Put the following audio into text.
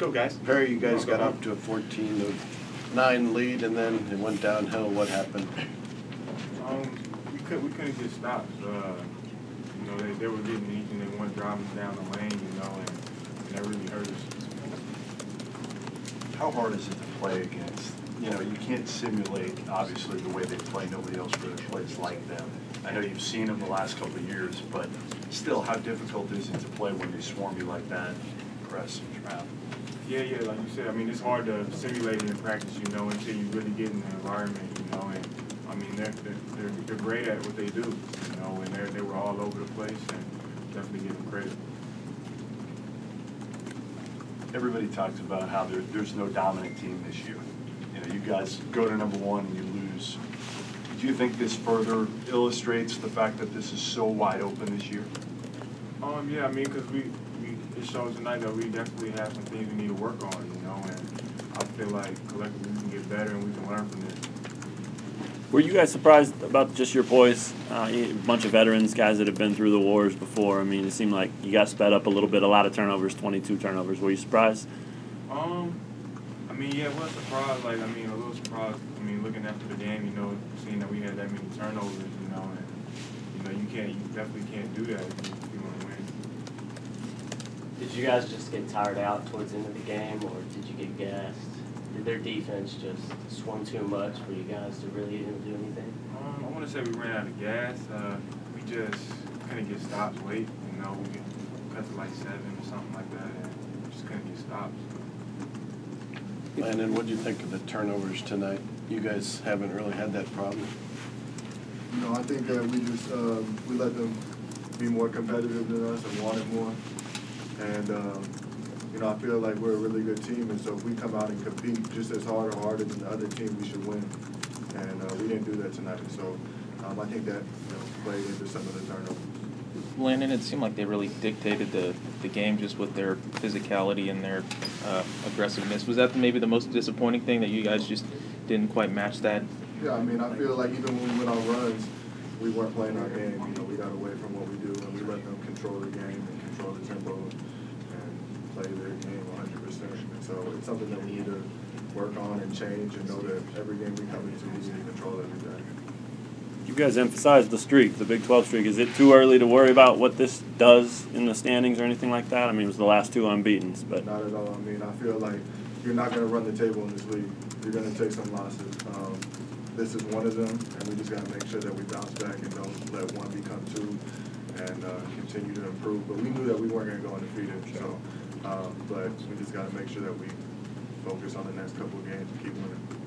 go, guys. Perry, you guys got up to a fourteen to nine lead and then it went downhill. What happened? Um, we could we couldn't get stops. Uh, you know, they, they were getting each and they wanted to drive us down the lane, you know, and, and that really hurt us. How hard is it to play against, you know, you can't simulate, obviously, the way they play. Nobody else really plays like them. I know you've seen them the last couple of years, but still, how difficult is it to play when they swarm you like that, press and? Yeah, yeah, like you said, I mean, it's hard to simulate it in practice, you know, until you really get in the environment, you know, and, I mean, they're, they're, they're, they're great at what they do, you know, and they're, they were all over the place, and definitely give them credit. Everybody talks about how there, there's no dominant team this year. You know, you guys go to number one and you lose. Do you think this further illustrates the fact that this is so wide open this year? Um, yeah, I mean, because we, it shows tonight that we definitely have some things we need to work on, you know, and I feel like collectively we can get better and we can learn from this. Were you guys surprised about just your poise? Uh, a bunch of veterans, guys that have been through the wars before. I mean, it seemed like you got sped up a little bit. A lot of turnovers, 22 turnovers. Were you surprised? Um, I mean, yeah, was surprised. Like, I mean, a little surprised. I mean, looking after the game, you know, seeing that we had that many turnovers, you know, and you know, you can't, you definitely can't do that if you want to win. Did you guys just get tired out towards the end of the game, or did you get gassed? Did their defense just swing too much for you guys to really even do anything? Um, I want to say we ran out of gas. Uh, we just couldn't get stops late. You know, we cut to like seven or something like that, and just couldn't get stops. Landen, what do you think of the turnovers tonight? You guys haven't really had that problem. You know, I think that we just, um, we let them be more competitive than us and wanted more. And, um, you know, I feel like we're a really good team, and so if we come out and compete just as hard or harder than the other team, we should win. And, uh, we didn't do that tonight, so, um, I think that, you know, played into some of the turnovers. Landen, it seemed like they really dictated the, the game just with their physicality and their uh, aggressiveness. Was that maybe the most disappointing thing that you guys just didn't quite match that? Yeah, I mean, I feel like even when we went on runs, we weren't playing our game. You know, we got away from what we do, and we let them control the game and control the tempo play their game 100 percent. And so it's something that we need to work on and change, and know that every game we come into, we need to control every day. You guys emphasized the streak, the Big 12 streak. Is it too early to worry about what this does in the standings or anything like that? I mean, it was the last two unbeaten, but Not at all. I mean, I feel like you're not going to run the table in this league. You're going to take some losses. Um, this is one of them, and we just got to make sure that we bounce back and don't let one become two, and uh, continue to improve. But we knew that we weren't going to go undefeated, so. Um, but we just got to make sure that we focus on the next couple of games and keep winning.